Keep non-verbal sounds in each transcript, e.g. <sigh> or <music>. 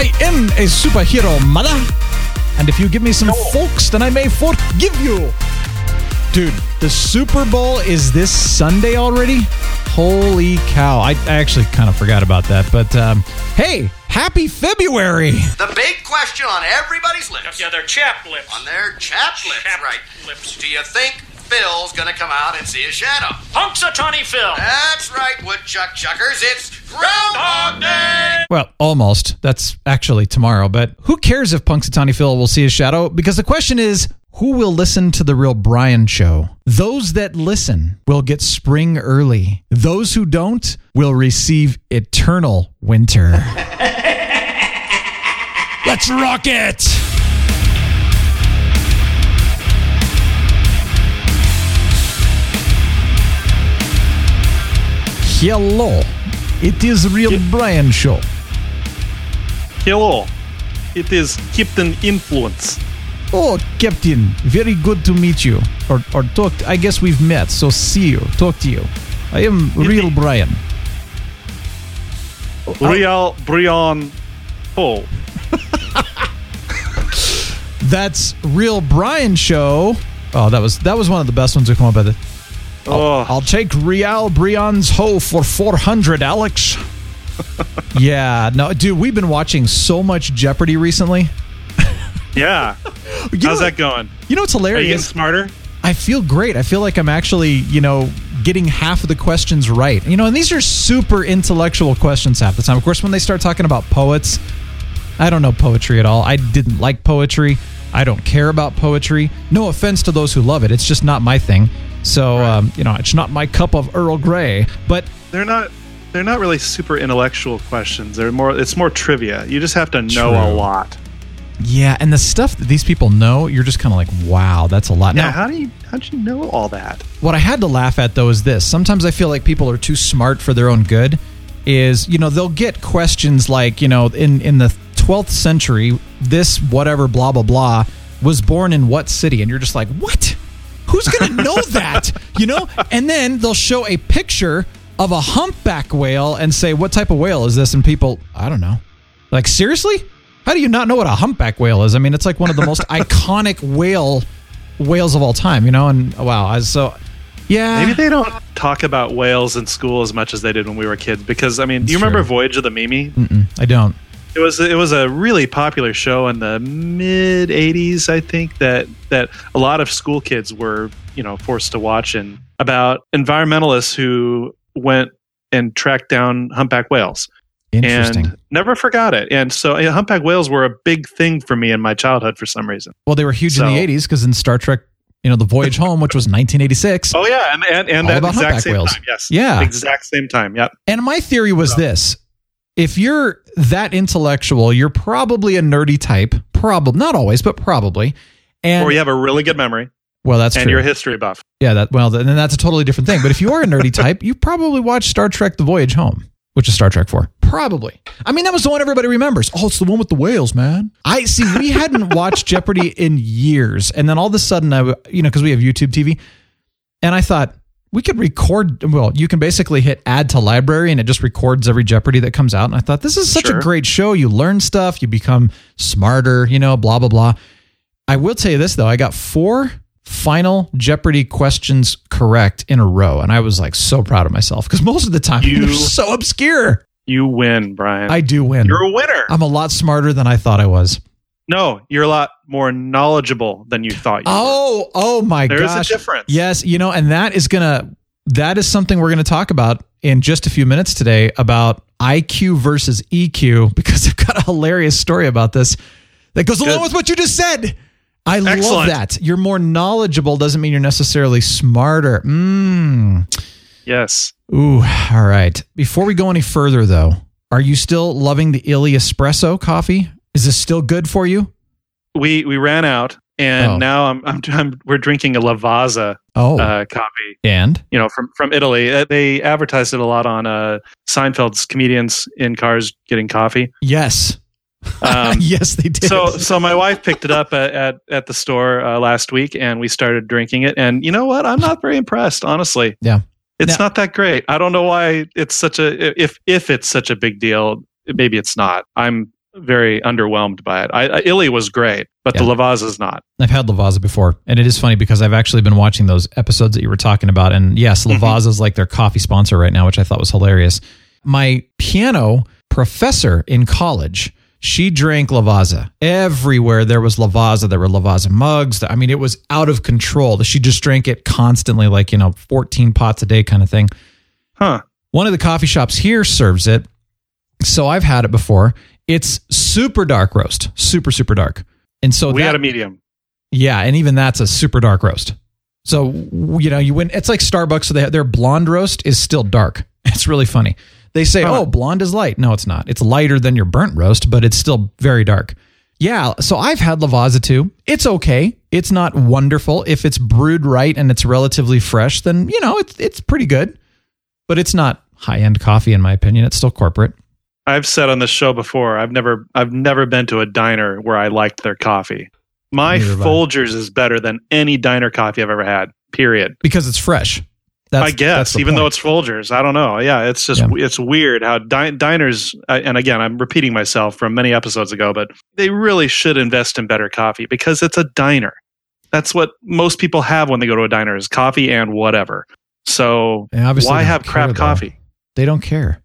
I am a superhero, mother. And if you give me some folks, then I may forgive you. Dude, the Super Bowl is this Sunday already? Holy cow. I, I actually kind of forgot about that. But um, hey, happy February. The big question on everybody's lips. Yeah, they're chap lips. On their chap lips, Chap right. lips. Do you think Phil's gonna come out and see a shadow? Punxsutawney Phil. That's right, woodchuck chuckers. It's Groundhog Day! Well, almost. That's actually tomorrow. But who cares if Punxsutawney Phil will see his shadow? Because the question is, who will listen to the real Brian show? Those that listen will get spring early. Those who don't will receive eternal winter. <laughs> Let's rock it! Hello. It is real Brian show. Hello, it is Captain Influence. Oh, Captain, very good to meet you. Or, or talk. I guess we've met, so see you. Talk to you. I am oh. real Brian. Real Brian Ho. That's real Brian show. Oh, that was that was one of the best ones to come up with. I'll, I'll take Real Brian's hoe for four hundred, Alex. <laughs> yeah, no, dude, we've been watching so much Jeopardy recently. yeah. <laughs> You How's that going? You know what's Are you getting hilarious? smarter? I feel great. I feel like I'm actually, you know, getting half of the questions right. You know, and these are super intellectual questions half the time. Of course, when they start talking about poets, I don't know poetry at all. I didn't like poetry. I don't care about poetry. No offense to those who love it. It's just not my thing. So, um, you know, it's not my cup of Earl Grey. But They're not. They're not really super intellectual questions. They're more. It's more trivia. You just have to know a lot. yeah, and the stuff that these people know, you're just kind of like, wow, that's a lot. Yeah. Now, How do you? How do you know all that? What I had to laugh at though is this. Sometimes I feel like people are too smart for their own good. Is you know they'll get questions like you know in in the 12th century this whatever blah blah blah was born in what city and you're just like what who's gonna know <laughs> that? You know? And then they'll show a picture of a humpback whale and say what type of whale is this? And people I don't know. Like seriously? How do you not know what a humpback whale is? I mean it's like one of the most <laughs> iconic whale whales of all time you know? And wow I so yeah. Maybe they don't talk about whales in school as much as they did when we were kids. Because I mean, do you That's remember true. Voyage of the Mimi? Mm-mm, I don't It was it was a really popular show in the mid '80s, I think that that a lot of school kids were you know forced to watch and about environmentalists who went and tracked down humpback whales Interesting. and never forgot it. And so yeah, humpback whales were a big thing for me in my childhood for some reason. well, they were huge in the 80s because in Star Trek, you know, The Voyage <laughs> Home, which was 1986. Oh yeah, and and, and that about exact humpback same whales. time. Yes, Yeah. exact same time. Yep. And my theory was this if you're that intellectual, you're probably a nerdy type. Probably, not always, but probably. And or you have a really good memory well, that's and true. you're a history buff. yeah, that well, then that's a totally different thing. But if you are a nerdy <laughs> type, you probably watched Star Trek: The Voyage Home, which is Star Trek Four. Probably. I mean, that was the one everybody remembers. Oh, it's the one with the whales, man. I see. We hadn't <laughs> watched Jeopardy in years, and then all of a sudden, I you know, because we have YouTube TV, and I thought we could record. Well, you can basically hit add to library, and it just records every Jeopardy that comes out. And I thought this is such a great show. You learn stuff, you become smarter. You know, blah blah blah. I will tell you this though, I got four final Jeopardy questions correct in a row, and I was like so proud of myself because most of the time <laughs> You- they're so obscure. You win, Brian. I do win. You're a winner. I'm a lot smarter than I thought I was. No, you're a lot more knowledgeable than you thought you were. Oh, oh my There is a difference. Yes, you know, and that is gonna that is something we're gonna talk about in just a few minutes today about IQ versus EQ <laughs> because I've got a hilarious story about this that goes along with what you just said. I love that. You're more knowledgeable doesn't mean you're necessarily smarter. Mm. Yes. Ooh, all right. Before we go any further, though, Are you still loving the Illy espresso coffee? Is this still good for you? We we ran out, and Oh. now I'm, I'm I'm we're drinking a Lavazza Oh, uh, coffee. and You know, from from Italy. Uh, They advertised it a lot on uh, Seinfeld's comedians in cars getting coffee. yes, Um, <laughs> yes, they did. so so my wife picked it up at at, at the store uh, last week, and we started drinking it. And you know what? I'm not very impressed, honestly. Yeah. it's Now- not that great. I don't know why it's such a if if it's such a big deal. Maybe it's not. I'm very underwhelmed by it. I, I Illy was great, but the Yeah. Lavazza is not. I've had Lavazza before, and it is funny because I've actually been watching those episodes that you were talking about, and yes, Mm-hmm. Lavazza is like their coffee sponsor right now, which I thought was hilarious. My piano professor in college, she drank Lavazza everywhere. There was Lavazza. There were Lavazza mugs. I mean, it was out of control. She just drank it constantly, like you know, fourteen pots a day kind of thing. Huh. One of the coffee shops here serves it. So I've had it before. It's super dark roast, super super dark. And so we that, had a medium. yeah, and even that's a super dark roast. So you know, you win. It's like Starbucks. So they have, their blonde roast is still dark. <laughs> It's really funny. They say, Huh. "Oh, blonde is light." No, it's not. It's lighter than your burnt roast, but it's still very dark. Yeah. So I've had Lavazza too. It's okay. It's not wonderful. If it's brewed right and it's relatively fresh, then you know it's it's pretty good. But it's not high end coffee in my opinion. It's still corporate. I've said on this show before. I've never I've never been to a diner where I liked their coffee. My Neither. Folgers is better than any diner coffee I've ever had. Period. because it's fresh. That's, I guess, even though it's Folgers, I don't know. Yeah, it's just Yeah. it's weird how di- diners. And again, I'm repeating myself from many episodes ago, but they really should invest in better coffee because it's a diner. That's what most people have when they go to a diner is coffee and whatever. So And why have crap coffee? they don't care.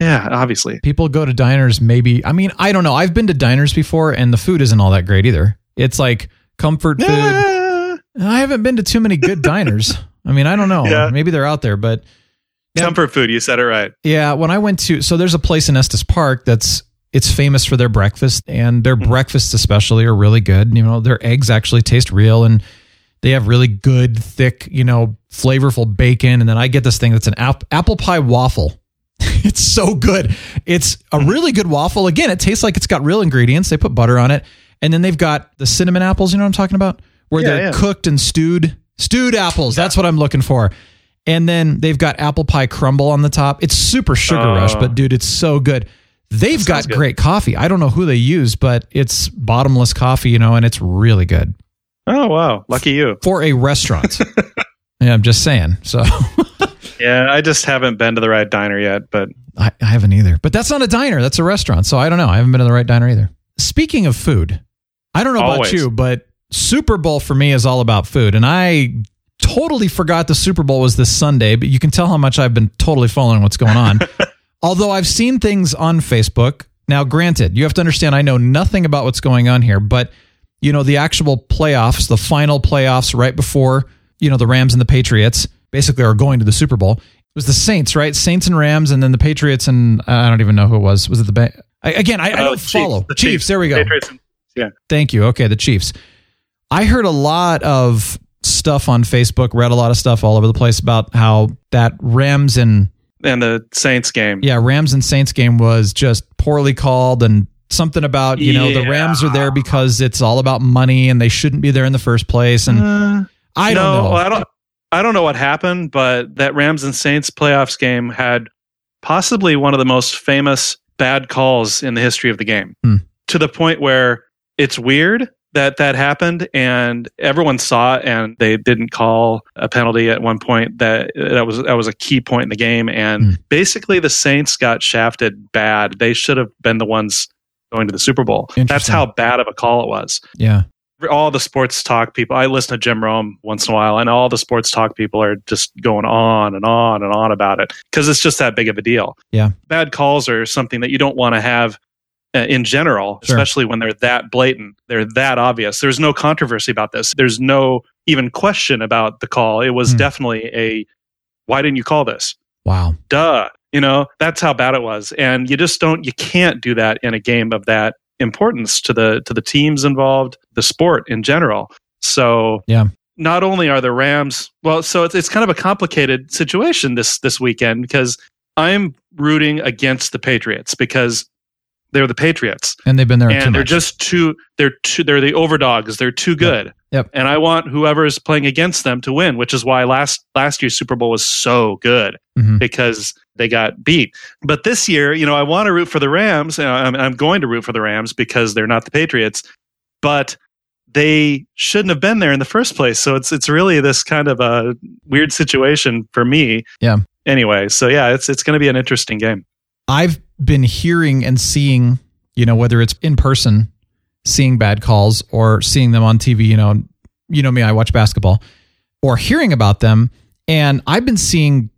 Yeah, obviously. People go to diners. Maybe I mean I don't know. I've been to diners before, and the food isn't all that great either. It's like comfort food. Yeah. I haven't been to too many good diners. I mean, I don't know. Yeah. Maybe they're out there, but Yeah. Comfort food. You said it right. yeah, when I went to so there's a place in Estes Park that's it's famous for their breakfast, and their Mm-hmm. breakfasts especially are really good. You know, their eggs actually taste real, and they have really good, thick, you know, flavorful bacon. And then I get this thing that's an ap- apple pie waffle. <laughs> it's so good. It's a really good waffle. Again, it tastes like it's got real ingredients. They put butter on it, and then they've got the cinnamon apples. You know what I'm talking about? Where Yeah, they're yeah. cooked and stewed, stewed apples. That's what I'm looking for. And then they've got apple pie crumble on the top. It's super sugar Oh. rush, but dude, it's so good. They've got good. great coffee. I don't know who they use, but it's bottomless coffee, you know, and it's really good Oh wow, lucky you. for a restaurant. <laughs> yeah, I'm just saying. So <laughs> Yeah, I just haven't been to the right diner yet, but I, I haven't either. But that's not a diner. That's a restaurant. So I don't know. I haven't been to the right diner either. Speaking of food, I don't know Always. about you, but Super Bowl for me is all about food. And I totally forgot the Super Bowl was this Sunday, but you can tell how much I've been totally following what's going on. <laughs> Although I've seen things on Facebook. Now, granted, you have to understand I know nothing about what's going on here, but you know, the actual playoffs, the final playoffs right before, you know, the Rams and the Patriots basically are going to the Super Bowl. It was the Saints, right? Saints and Rams, and then the Patriots, and uh, I don't even know who it was. Was it the ba- I, again? I, I uh, don't Chiefs, follow the Chiefs. There we go. Patriots and- yeah. Thank you. Okay, the Chiefs. I heard a lot of stuff on Facebook, read a lot of stuff all over the place about how that Rams and And the Saints game. yeah, Rams and Saints game was just poorly called and something about, you know, the Rams are there because it's all about money and they shouldn't be there in the first place and Uh, I don't know. I don't. I don't know what happened, but that Rams and Saints playoffs game had possibly one of the most famous bad calls in the history of the game. Hmm. To the point where it's weird that that happened, and everyone saw it, and they didn't call a penalty at one point. That that was that was a key point in the game, and Hmm. basically the Saints got shafted bad. They should have been the ones going to the Super Bowl. That's how bad of a call it was yeah. All the sports talk people i listen to jim rome once in a while and all the sports talk people are just going on and on and on about it because it's just that big of a deal Yeah. bad calls are something that you don't want to have uh, in general Sure. especially when they're that blatant they're that obvious there's no controversy about this there's no even question about the call it was Hmm. definitely a why didn't you call this Wow. duh you know that's how bad it was and you just don't you can't do that in a game of that importance to the to the teams involved the sport in general so Yeah. not only are the rams well so it's, it's kind of a complicated situation this this weekend because I'm rooting against the Patriots because they're the Patriots. And they've been there and they're much. just too they're too they're the overdogs. They're too good. Yep. And I want whoever is playing against them to win, which is why last last year's Super Bowl was so good Mhm. because they got beat. But this year, you know, I want to root for the Rams. and I'm, I'm going to root for the Rams because they're not the Patriots, but they shouldn't have been there in the first place. So it's it's really this kind of a weird situation for me. Yeah. Anyway, so yeah, it's it's going to be an interesting game. I've been hearing and seeing, you know, whether it's in person, seeing bad calls or seeing them on TV, you know, you know me, I watch basketball, or hearing about them. And I've been seeing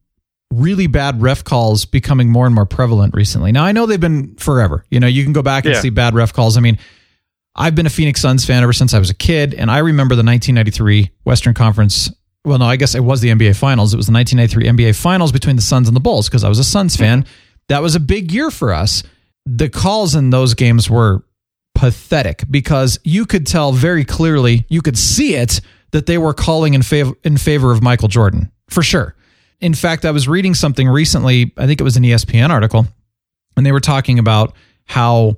really bad ref calls becoming more and more prevalent recently. Now, I know they've been forever. You know, you can go back and Yeah. see bad ref calls. I mean, I've been a Phoenix Suns fan ever since I was a kid, and I remember the 1993 Western Conference. Well, no, I guess it was the NBA Finals. It was the 1993 NBA Finals between the Suns and the Bulls because I was a Suns fan. Mm-hmm. That was a big year for us. The calls in those games were pathetic because you could tell very clearly, you could see it that they were calling in favor in favor of Michael Jordan for sure. In fact, I was reading something recently. I think it was an ESPN article, and they were talking about how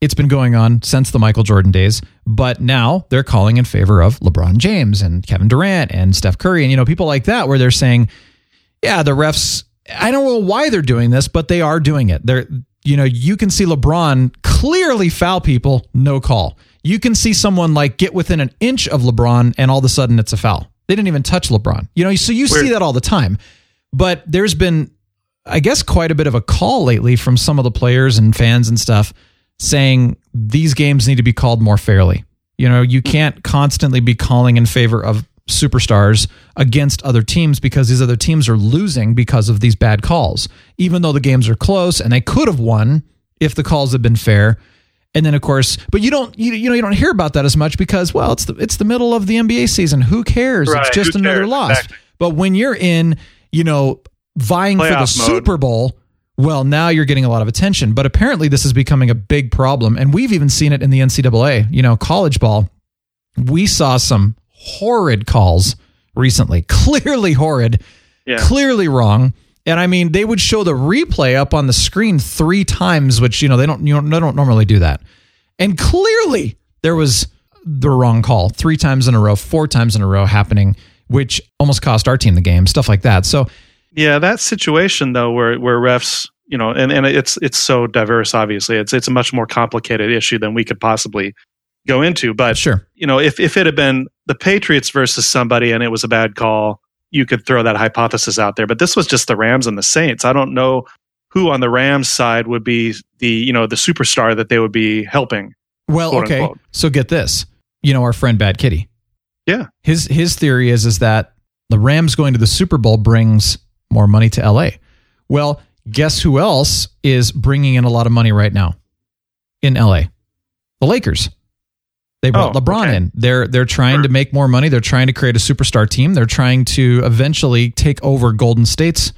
it's been going on since the Michael Jordan days, but now they're calling in favor of LeBron James and Kevin Durant and Steph Curry and you know people like that where they're saying, yeah, the refs I don't know why they're doing this, but they are doing it. They're you know, you can see LeBron clearly foul people, no call. You can see someone like get within an inch of LeBron and all of a sudden it's a foul. They didn't even touch LeBron. You know, so you see that all the time. But there's been I guess quite a bit of a call lately from some of the players and fans and stuff saying these games need to be called more fairly. You know, you hmm. can't constantly be calling in favor of superstars against other teams because these other teams are losing because of these bad calls, even though the games are close and they could have won if the calls had been fair. And then of course, but you don't you, you know you don't hear about that as much because well it's the it's the middle of the NBA season. Who cares? Right, it's just who another cares? loss. Exactly. But when you're in, you know, vying for the mode. Super Bowl, well, now you're getting a lot of attention. But apparently, this is becoming a big problem, and we've even seen it in the NCAA. You know, college ball. We saw some horrid calls recently, <laughs> clearly horrid, Yeah. clearly wrong. And I mean, they would show the replay up on the screen three times, which you know they don't you know, they don't normally do that. And clearly, there was the wrong call three times in a row, four times in a row happening, which almost cost our team the game. Stuff like that. So Yeah, that situation though, where where refs, you know, and, and it's it's so diverse. Obviously, it's it's a much more complicated issue than we could possibly go into. But sure, you know, if if it had been the Patriots versus somebody and it was a bad call, you could throw that hypothesis out there. But this was just the Rams and the Saints. I don't know who on the Rams side would be the you know the superstar that they would be helping. Well, okay. unquote. So get this. You know our friend Bad Kitty. Yeah. His his theory is is that the Rams going to the Super Bowl brings more money to LA. Well, guess who else is bringing in a lot of money right now in LA? The Lakers. They brought Oh, LeBron okay. in. They're they're trying to make more money. They're trying to create a superstar team. They're trying to eventually take over Golden State's,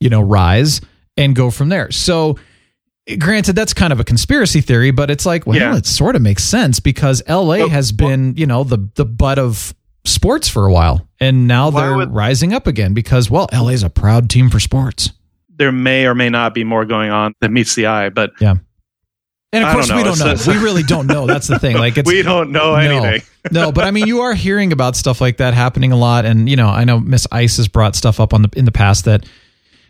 you know, rise and go from there. So granted that's kind of a conspiracy theory but it's like well Yeah. it sort of makes sense because la Well, has been you know the the butt of sports for a while and now they're would- rising up again because well la's a proud team for sports There may or may not be more going on that meets the eye, but yeah and of course don't we don't know. we really don't know. That's the thing. Like <laughs> it's we don't know anything. <laughs> no, but I mean, you are hearing about stuff like that happening a lot, and you know, I know Miss Ice has brought stuff up on the in the past that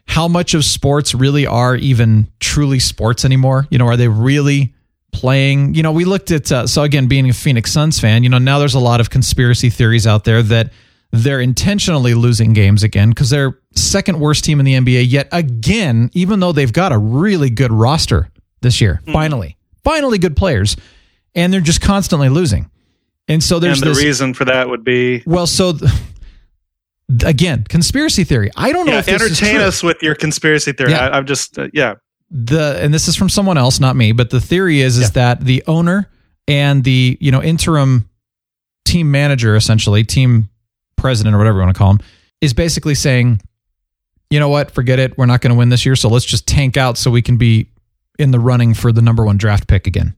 how much of sports really are even truly sports anymore. You know, are they really playing? You know, we looked at uh, so again, being a Phoenix Suns fan, you know, now there's a lot of conspiracy theories out there that they're intentionally losing games again because they're second worst team in the NBA yet again, even though they've got a really good roster this year. Finally, finally, good players, and they're just constantly losing. And so there's and the this. reason for that would be well, so th- again, conspiracy theory. I don't know yeah, if this is entertain us with your conspiracy theory. Yeah. I, I'm just uh, yeah. the and this is from someone else, not me, but the theory is is that the owner and the you know interim team manager, essentially team president or whatever you want to call him, is basically saying, you know what, forget it, we're not going to win this year, so let's just tank out so we can be in the running for the number one draft pick again.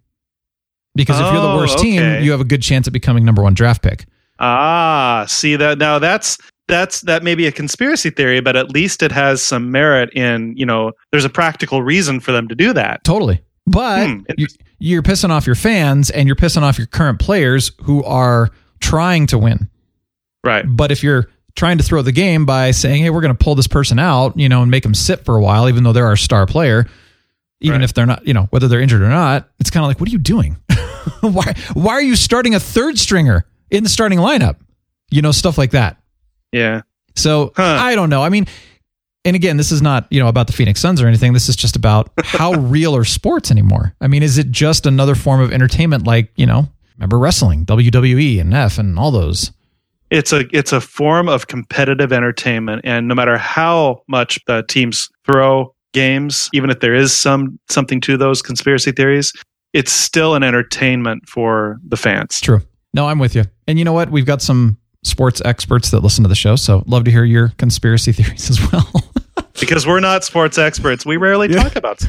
Because if you're the Oh, worst team, you have a good chance at becoming number one draft pick. Ah, see that now that's that's that may be a conspiracy theory, but at least it has some merit in you know there's a practical reason for them to do that. Totally. But Hmm, you, you're pissing off your fans and you're pissing off your current players who are trying to win. Right. But if you're trying to throw the game by saying, "Hey, we're going to pull this person out," you know, and make them sit for a while, even though they're our star player, even Right. if they're not, you know, whether they're injured or not, it's kind of like, what are you doing? <laughs> why? Why are you starting a third stringer in the starting lineup? You know, stuff like that. Yeah. So Huh. I don't know. I mean, and again, this is not you know about the Phoenix Suns or anything. This is just about <laughs> how real are sports anymore. I mean, is it just another form of entertainment? Like you know, remember wrestling, WWE and F and all those. it's a it's a form of competitive entertainment and no matter how much the teams throw games even if there is some something to those conspiracy theories it's still an entertainment for the fans True. No, I'm with you. And you know what? We've got some sports experts that listen to the show, so love to hear your conspiracy <laughs> theories as well. <laughs> because we're not sports experts we rarely talk about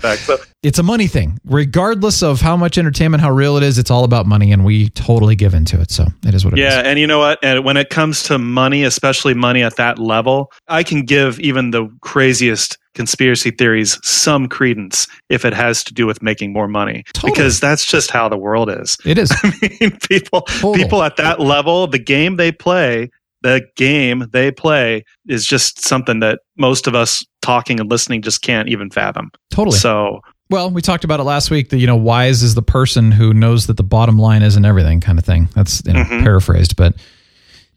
facts so <laughs> it's a money thing. Regardless of how much entertainment, how real it is, it's all about money, and we totally give into it. So it is what it is. yeah and you know what and when it comes to money especially money at that level i can give even the craziest conspiracy theories some credence if it has to do with making more money Totally. because that's just how the world is It is. <laughs> I mean, people Total. people at that level, the game they play, the game they play is just something that most of us talking and listening just can't even fathom. Totally. So Well, we talked about it last week that, you know, wise is the person who knows that the bottom line isn't everything kind of thing. That's, you know, Mhm. paraphrased. But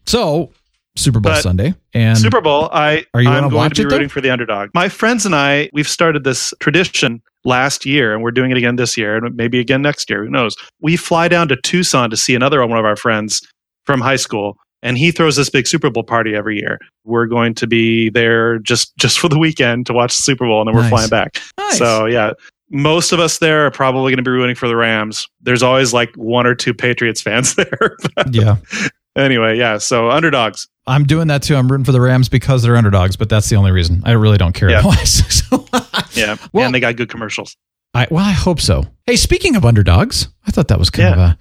so Super Bowl But Sunday. And Super Bowl, I Are you I'm watch to be though? rooting for the underdog. My friends and I, we've started this tradition last year, and we're doing it again this year, and maybe again next year. Who knows? We fly down to Tucson to see another one of our friends from high school, and he throws this big Super Bowl party every year. We're going to be there just just for the weekend to watch the Super Bowl, and then we're Nice. flying back. Nice. So yeah. Most of us there are probably going to be rooting for the Rams. There's always like one or two Patriots fans <laughs> there. yeah, anyway, yeah. So underdogs. I'm doing that too. I'm rooting for the Rams because they're underdogs, but that's the only reason. I really don't care Yeah. <laughs> otherwise. so, Yeah. Well- and they got good commercials. I, well, I hope so. Hey, speaking of underdogs, I thought that was kind of a,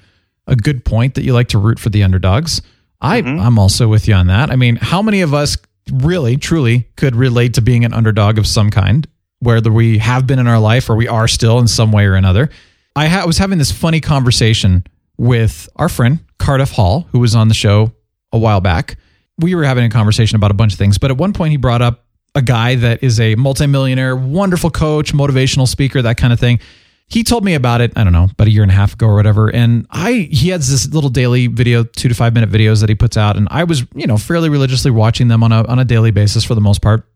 a good point that you like to root for the underdogs. I, Mhm. I'm also with you on that. I mean, how many of us really, truly could relate to being an underdog of some kind, whether we have been in our life or we are still in some way or another? I ha- was having this funny conversation with our friend Cardiff Hall, who was on the show a while back. We were having a conversation about a bunch of things, but at one point he brought up a guy that is a multimillionaire, wonderful coach, motivational speaker, that kind of thing. He told me about it, I don't know, about a year and a half ago or whatever. And I he has this little daily video, two to five minute videos that he puts out. And I was, you know, fairly religiously watching them on a on a daily basis for the most part.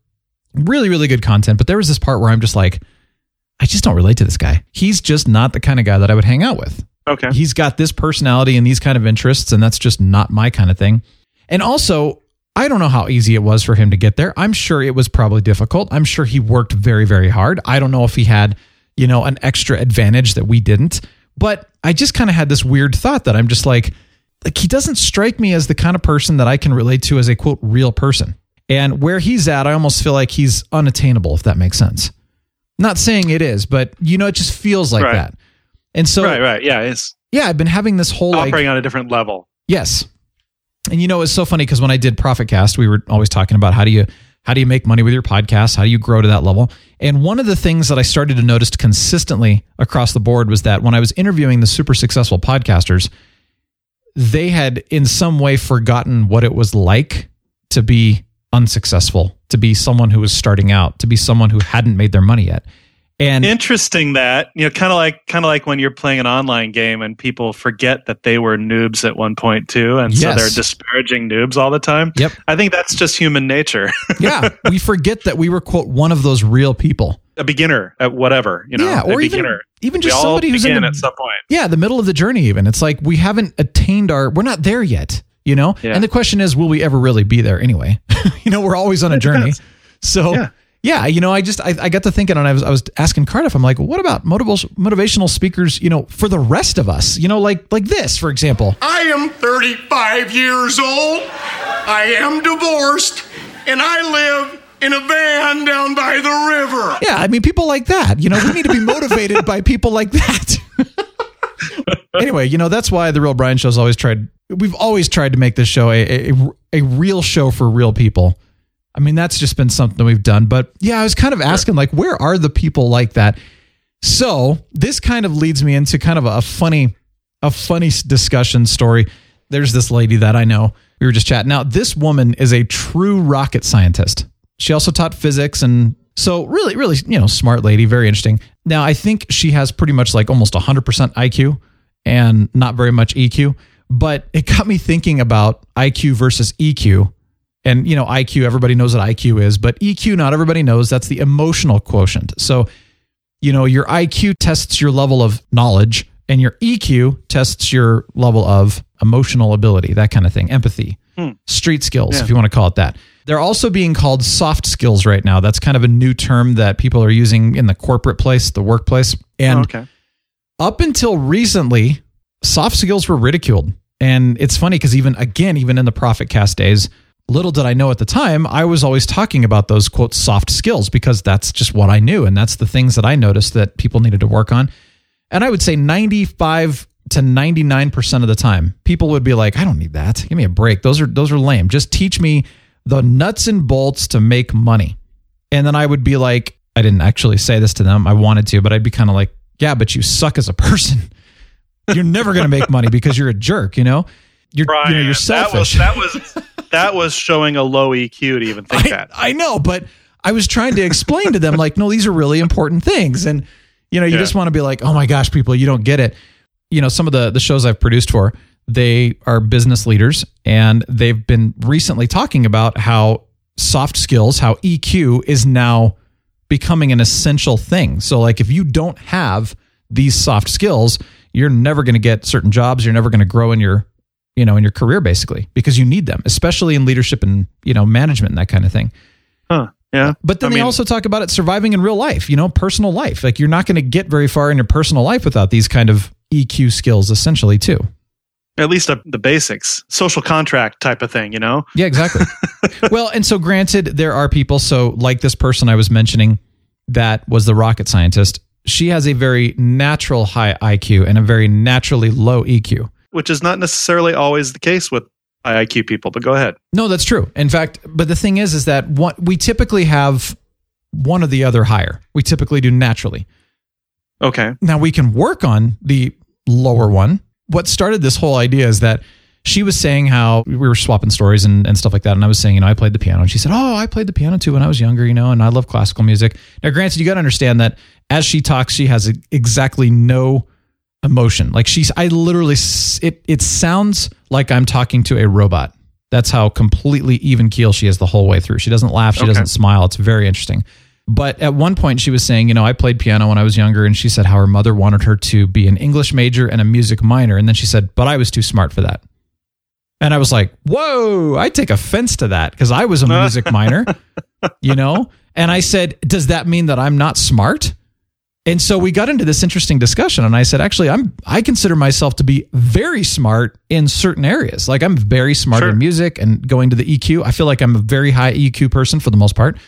Really, really good content. But there was this part where I'm just like, I just don't relate to this guy. He's just not the kind of guy that I would hang out with. Okay. He's got this personality and these kind of interests, and that's just not my kind of thing. And also, I don't know how easy it was for him to get there. I'm sure it was probably difficult. I'm sure he worked very, very hard. I don't know if he had, you know, an extra advantage that we didn't. But I just kind of had this weird thought that I'm just like, like he doesn't strike me as the kind of person that I can relate to as a quote real person. And where he's at, I almost feel like he's unattainable, if that makes sense. Not saying it is, but you know, it just feels like Right. that. And so, right, right. Yeah. It's yeah, I've been having this whole like, operating on a different level. Yes. And you know, it's so funny because when I did Profitcast, we were always talking about how do you how do you make money with your podcast? How do you grow to that level? And one of the things that I started to notice consistently across the board was that when I was interviewing the super successful podcasters, they had in some way forgotten what it was like to be unsuccessful, to be someone who was starting out, to be someone who hadn't made their money yet. And Interesting that you know, kind of like kind of like when you're playing an online game and people forget that they were noobs at one point too, and so they're disparaging noobs all the time. Yep. I think that's just human nature. <laughs> yeah, we forget that we were quote one of those real people. a beginner at whatever, you know, yeah, a or even beginner. even We just all somebody who's in the, at some point. yeah the middle of the journey. Even it's like we haven't attained our. We're not there yet. You know, Yeah. and the question is, will we ever really be there anyway? <laughs> you know, we're always on a journey. So. Yeah. Yeah. you know, I just I, I got to thinking, and I was I was asking Cardiff. I'm like, what about motivational motivational speakers? You know, for the rest of us, you know, like like this, for example. I am 35 years old. I am divorced. And I live in a van down by the river. Yeah, I mean, people like that. You know, we need to be motivated by people like that. <laughs> anyway, you know that's why the Real Brian Show's always tried. We've always tried to make this show a, a a real show for real people. I mean, that's just been something we've done. But yeah, I was kind of asking, like, where are the people like that? So this kind of leads me into kind of a funny, a funny discussion story. There's this lady that I know. We were just chatting. Now, this woman is a true rocket scientist. She also taught physics and so really, really, you know, smart lady, very interesting. Now, I think she has pretty much like almost 100% IQ and not very much EQ. But it got me thinking about IQ versus EQ. And, you know, IQ, everybody knows what IQ is, but EQ, not everybody knows. That's the emotional quotient. So, you know, your IQ tests your level of knowledge, and your EQ tests your level of emotional ability, that kind of thing, empathy, Hmm. street skills, Yeah. if you want to call it that. They're also being called soft skills right now. That's kind of a new term that people are using in the corporate place, the workplace. And Oh, okay. up until recently, soft skills were ridiculed. And it's funny because even again, even in the Profit Cast days, little did I know at the time, I was always talking about those quote soft skills because that's just what I knew. And that's the things that I noticed that people needed to work on. And I would say 95 to 99% of the time, people would be like, I don't need that. Give me a break. Those are those are lame. Just teach me the nuts and bolts to make money. And then I would be like, I didn't actually say this to them. I wanted to, but I'd be kind of like, yeah, but you suck as a person. You're never going to make money because you're a jerk, you know? You're you know, you're selfish. That was that was <laughs> that was showing a low EQ to even think I, that. I know, but I was trying to explain to them like, no, these are really important things. And you know, you Yeah. just want to be like, oh my gosh, people, you don't get it. You know, some of the the shows I've produced for, they are business leaders and they've been recently talking about how soft skills, how EQ is now becoming an essential thing. So like if you don't have these soft skills, you're never going to get certain jobs, you're never going to grow in your you know in your career basically because you need them especially in leadership and you know management and that kind of thing Huh. Yeah. but then I they mean- also talk about it surviving in real life you know personal life like you're not going to get very far in your personal life without these kind of eq skills essentially too At least uh, the basics, social contract type of thing, you know? yeah exactly <laughs> well and so granted there are people so like this person i was mentioning that was the rocket scientist she has a very natural high iq and a very naturally low eq Which is not necessarily always the case with high IQ people, but go ahead. No, that's true. In fact, but the thing is, is that what we typically have one or the other higher. We typically do naturally. Okay. Now we can work on the lower one. What started this whole idea is that she was saying how we were swapping stories and, and stuff like that. And I was saying, you know, I played the piano. And she said, Oh, I played the piano too when I was younger, you know, and I love classical music. Now, granted, you got to understand that as she talks, she has exactly no emotion. Like she's, I literally, it, it sounds like I'm talking to a robot. That's how completely even keel she is the whole way through. She doesn't laugh. She Okay. doesn't smile. It's very interesting. But at one point, she was saying, you know, I played piano when I was younger, and she said how her mother wanted her to be an English major and a music minor. And then she said, but I was too smart for that. And I was like, whoa, I take offense to that because I was a music <laughs> minor, you know? And I said, does that mean that I'm not smart? And so we got into this interesting discussion and I said actually I'm I consider myself to be very smart in certain areas. Like I'm very smart Sure. in music and going to the EQ. I feel like I'm a very high EQ person for the most part.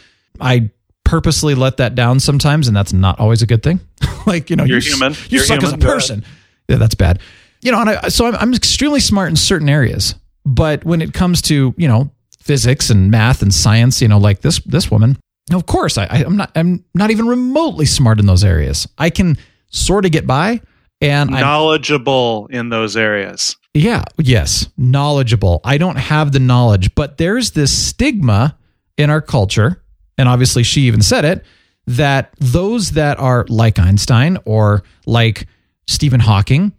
I purposely let that down sometimes and that's not always a good thing. <laughs> like, you know, You're you, human. You You're suck as a human. Person. Yeah, that's bad. You know, and I, so I'm, I'm extremely smart in certain areas, but when it comes to you know physics and math and science, you know, like this this woman, of course, I, I'm not I'm not even remotely smart in those areas. I can sort of get by, and I'm Knowledgeable in those areas. yeah, yes, knowledgeable. I don't have the knowledge, but there's this stigma in our culture, and obviously she even said it, that those that are like Einstein or like Stephen Hawking,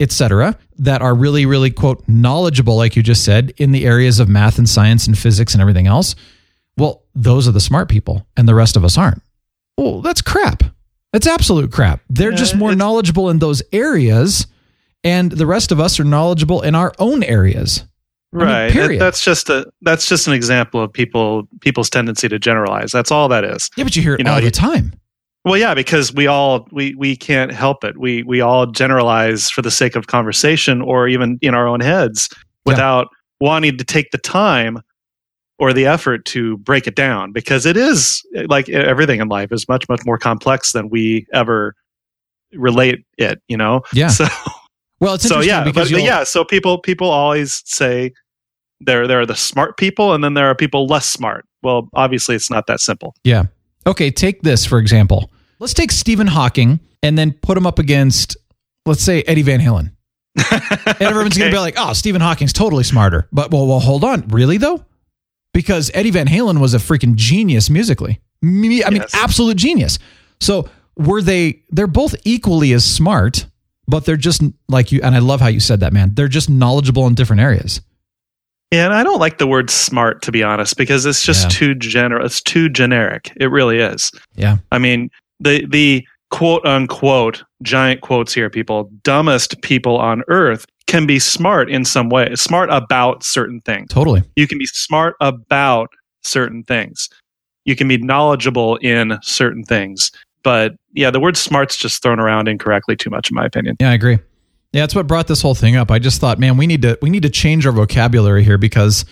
etc., that are really, really quote knowledgeable, like you just said, in the areas of math and science and physics and everything else. Well, those are the smart people, and the rest of us aren't. Well, that's crap. That's absolute crap. They're just more knowledgeable in those areas, and the rest of us are knowledgeable in our own areas. I mean, Right. period. That's just a that's just an example of people people's tendency to generalize. That's all that is. Yeah, but you hear it You know, all the time. Well, yeah, because we all we we can't help it. We we all generalize for the sake of conversation or even in our own heads without wanting to take the time or the effort to break it down because it is like everything in life is much much more complex than we ever relate it. You know. Yeah. So Well, it's so yeah, because but, but yeah. So people people always say there there are the smart people and then there are people less smart. Well, obviously it's not that simple. Yeah. Okay, take this for example. Let's take Stephen Hawking and then put him up against, let's say, Eddie Van Halen. <laughs> and everyone's going to be like, oh, Stephen Hawking's totally smarter. But, well, well, hold on. Really, though? Because Eddie Van Halen was a freaking genius musically. I mean, Yes. absolute genius. So were they, they're both equally as smart, but they're just like you. And I love how you said that, man. They're just knowledgeable in different areas. Yeah, and I don't like the word smart to be honest because it's just Yeah. too general. It's too generic. It really is. Yeah. I mean, the the quote unquote giant quotes here, people, dumbest people on earth can be smart in some way, smart about certain things. Totally. You can be smart about certain things. You can be knowledgeable in certain things. But yeah, the word smart's just thrown around incorrectly too much, in my opinion. Yeah, I agree. Yeah, that's what brought this whole thing up. I just thought, man, we need to we need to change our vocabulary here because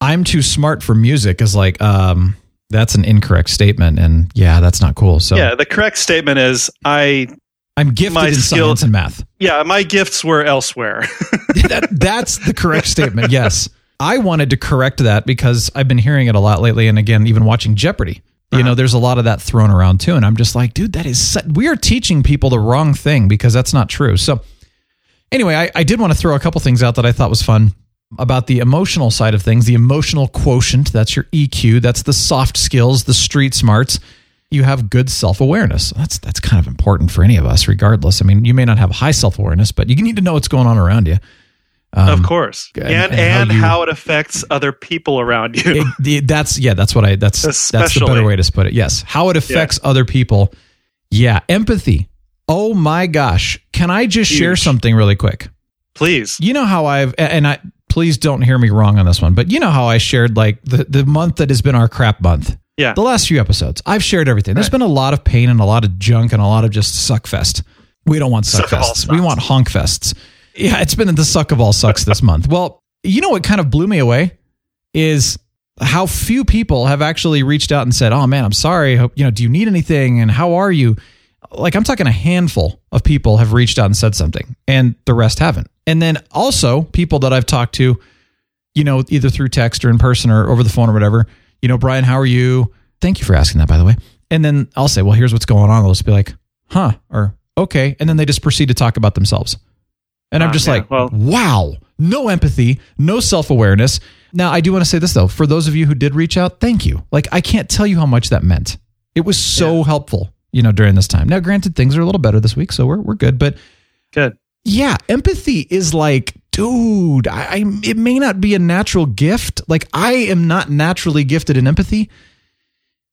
I'm too smart for music is like um that's an incorrect statement and yeah, that's not cool. So Yeah, the correct statement is I I'm gifted my in skill- science and math. yeah, my gifts were elsewhere. <laughs> that, that's the correct statement. Yes. I wanted to correct that because I've been hearing it a lot lately and again even watching Jeopardy. You know, uh-huh. there's a lot of that thrown around too and I'm just like, dude, that is su- we are teaching people the wrong thing because that's not true. So anyway, I, I did want to throw a couple things out that I thought was fun about the emotional side of things, the emotional quotient. That's your EQ. That's the soft skills, the street smarts. You have good self awareness. That's that's kind of important for any of us, regardless. I mean, you may not have high self awareness, but you need to know what's going on around you. of um, course. and- And and and, how how, it affects other people around you. It- that's yeah. That's what I. That's that's the better way to put it. Yes, how it affects other people. Yeah, empathy. Oh my gosh! Can I just share something really quick? Please. you know how I've and I please don't hear me wrong on this one, but you know how I shared like the the month that has been our crap month. Yeah. The last few episodes, I've shared everything. There's been a lot of pain and a lot of junk and a lot of just suck fest. We don't want suck, Suck fests. We want honk fests. Yeah, it's been the suck of all sucks this month. Well, you know what kind of blew me away is how few people have actually reached out and said, "Oh man, I'm sorry. Hope you know. Do you need anything? And how are you?" Like I'm talking a handful of people have reached out and said something, and the rest haven't. And then also people that I've talked to, you know, either through text or in person or over the phone or whatever. You know, Brian, how are you? Thank you for asking that, by the way. And then I'll say, well, here's what's going on. They'll just be like, huh, or okay. And then they just proceed to talk about themselves. And I'm Ah, just yeah, like, well- wow, no empathy, no self awareness. Now, I do want to say this though. For those of you who did reach out, thank you. Like, I can't tell you how much that meant. It was so helpful, you know, during this time. Now, granted, things are a little better this week, so we're, we're good. But Good. yeah, empathy is like, dude, I, I it may not be a natural gift. Like I am not naturally gifted in empathy.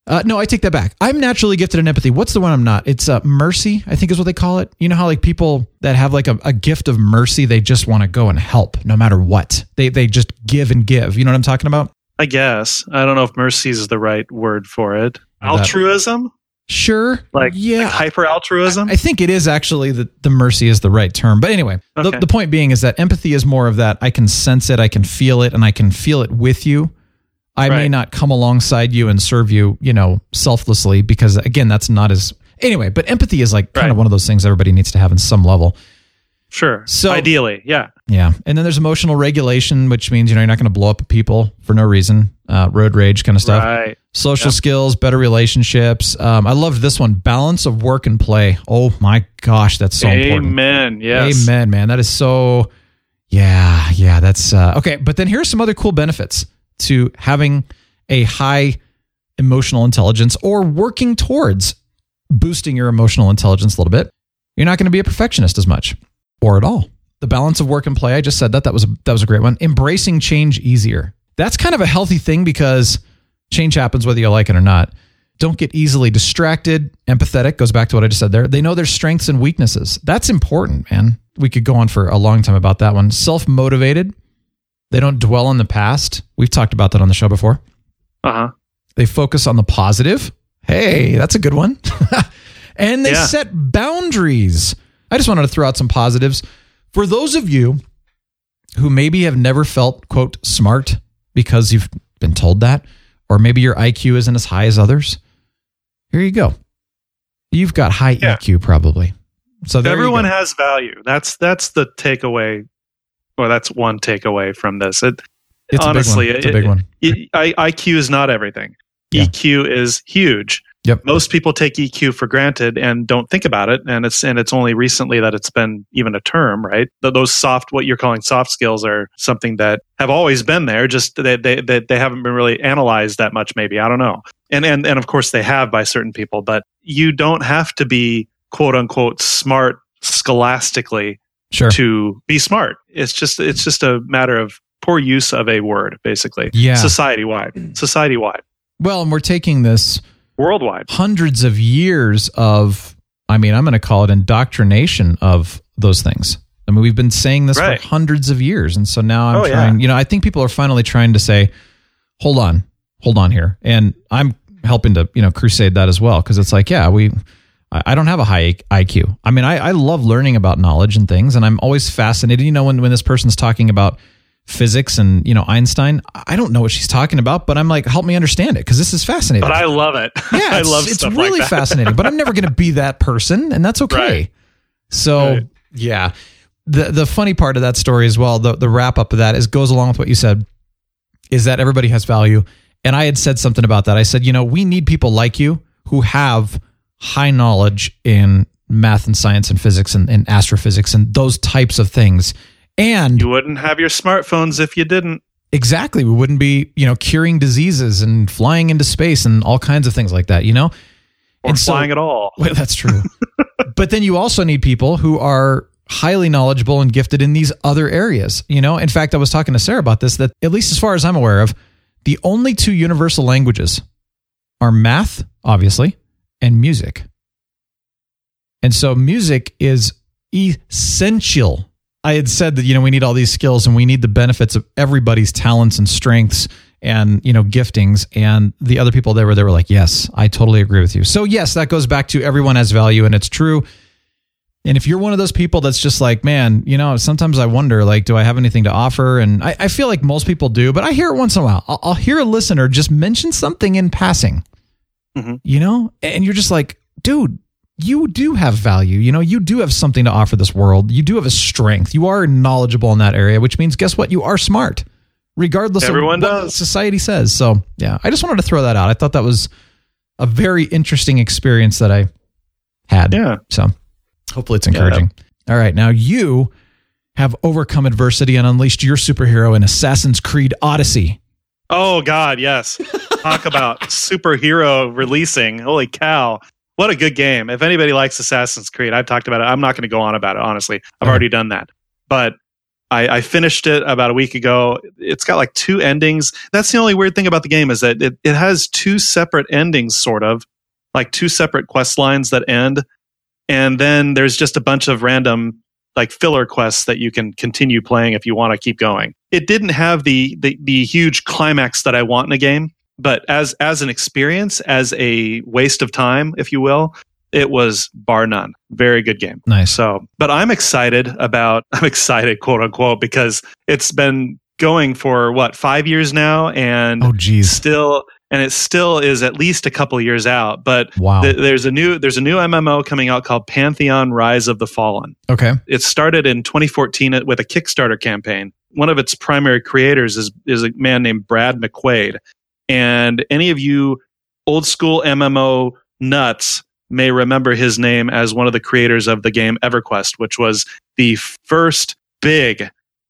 Uh, no, I take that back. I'm naturally gifted in empathy. What's the one I'm not? It's uh, mercy. I think is what they call it. You know how like people that have like a, a gift of mercy, they just want to go and help no matter what. They they just give and give. You know what I'm talking about? I guess. I don't know if mercy is the right word for it. Altruism? Sure. Like, yeah. like hyper altruism? I think it is actually the, the mercy is the right term. But anyway, the, Okay. the point being is that empathy is more of that I can sense it, I can feel it, and I can feel it with you. I may not come alongside you and serve you, you know, selflessly because again, that's not as anyway, but empathy is like kind of one of those things everybody needs to have in some level. sure. So- Ideally, yeah. Yeah. And then there's emotional regulation, which means, you know, you're not going to blow up at people for no reason, uh, road rage kind of stuff. Right. Social skills, better relationships. Um, I loved this one balance of work and play. Oh my gosh, that's so important. Amen. Yes. Amen, man. That is so. Yeah, yeah. That's uh, okay. But then here's some other cool benefits to having a high emotional intelligence or working towards boosting your emotional intelligence a little bit. You're not going to be a perfectionist as much or at all. The balance of work and play. I just said that. That was a, that was a great one. Embracing change easier. That's kind of a healthy thing because change happens whether you like it or not. Don't get easily distracted. Empathetic goes back to what I just said there. They know their strengths and weaknesses. That's important, man. We could go on for a long time about that one. Self motivated. They don't dwell on the past. We've talked about that on the show before. Uh huh. They focus on the positive. Hey, that's a good one. <laughs> and they Yeah. set boundaries. I just wanted to throw out some positives. For those of you who maybe have never felt, quote, smart because you've been told that, or maybe your IQ isn't as high as others, here you go. You've got high Yeah. EQ probably. So everyone has value. That's that's the takeaway. Or that's one takeaway from this. It, It's honestly, a big one. It's a big one. it- I, IQ is not everything. Yeah. EQ is huge. Yep. Most people take EQ for granted and don't think about it, and it's and it's only recently that it's been even a term, right? Th- Those soft, what you're calling soft skills, are something that have always been there. Just they they they, they haven't been really analyzed that much. Maybe I don't know. And and and of course they have by certain people, but you don't have to be quote unquote smart scholastically Sure. to be smart. It's just it's just a matter of poor use of a word, basically. Yeah. Society wide. Society wide. Well, and we're taking this Worldwide. hundreds of years of, I mean, I'm going to call it indoctrination of those things. I mean, we've been saying this Right. for hundreds of years. And so now I'm Oh, yeah. trying, you know, I think people are finally trying to say, hold on, hold on here. And I'm helping to, you know, crusade that as well. Cause it's like, yeah, we, I I don't have a high IQ. I mean, I, I love learning about knowledge and things. And I'm always fascinated, you know, when, when this person's talking about physics and, you know, Einstein, I don't know what she's talking about, but I'm like, help me understand it. Cause this is fascinating. But I love it. <laughs> Yeah, I love it's stuff really like that. fascinating. But I'm never going to be that person, and that's okay. Right. So Right. yeah, the the funny part of that story as well, the the wrap up of that is goes along with what you said, is that everybody has value. And I had said something about that. I said, you know, we need people like you who have high knowledge in math and science and physics and, and astrophysics and those types of things. And You wouldn't have your smartphones if you didn't. Exactly. We wouldn't be, you know, curing diseases and flying into space and all kinds of things like that, you know? Or And so- flying at all. Well, that's <laughs> true. but then you also need people who are highly knowledgeable and gifted in these other areas, you know? In fact, I was talking to Sarah about this that at least as far as I'm aware of, the only two universal languages are math, obviously, and music. And so music is essential. I had said that, you know, we need all these skills and we need the benefits of everybody's talents and strengths and, you know, giftings. And the other people there were, they were like, yes, I totally agree with you. So, yes, that goes back to everyone has value and it's true. And if you're one of those people that's just like, man, you know, sometimes I wonder, like, do I have anything to offer? And I, I feel like most people do, but I hear it once in a while. I'll, I'll hear a listener just mention something in passing, Mhm. you know, and you're just like, dude, you do have value. You know, you do have something to offer this world. You do have a strength. You are knowledgeable in that area, which means, guess what? You are smart, regardless Everyone of what does. society says. So, yeah, I just wanted to throw that out. I thought that was a very interesting experience that I had. Yeah. So, hopefully, it's encouraging. All right. Now, you have overcome adversity and unleashed your superhero in Assassin's Creed Odyssey. Oh God, yes. Talk about <laughs> superhero releasing. Holy cow. What a good game. If anybody likes Assassin's Creed, I've talked about it. I'm not going to go on about it, honestly. I've already done that. But I, I finished it about a week ago. It's got like two endings. That's the only weird thing about the game is that it, it has two separate endings, sort of, like two separate quest lines that end. And then there's just a bunch of random like filler quests that you can continue playing if you want to keep going. It didn't have the, the the huge climax that I want in a game, but as as an experience, as a waste of time, if you will, it was bar none. Very good game. Nice. So, but I'm excited about <laughs> I'm excited, quote unquote, because it's been going for what five years now, and Oh, geez. still and it still is at least a couple years out. But Wow. th- there's a new there's a new MMO coming out called Pantheon: Rise of the Fallen Okay. it started in 2014 with a Kickstarter campaign. One of its primary creators is is a man named Brad McQuaid, and any of you old school MMO nuts may remember his name as one of the creators of the game EverQuest, which was the first big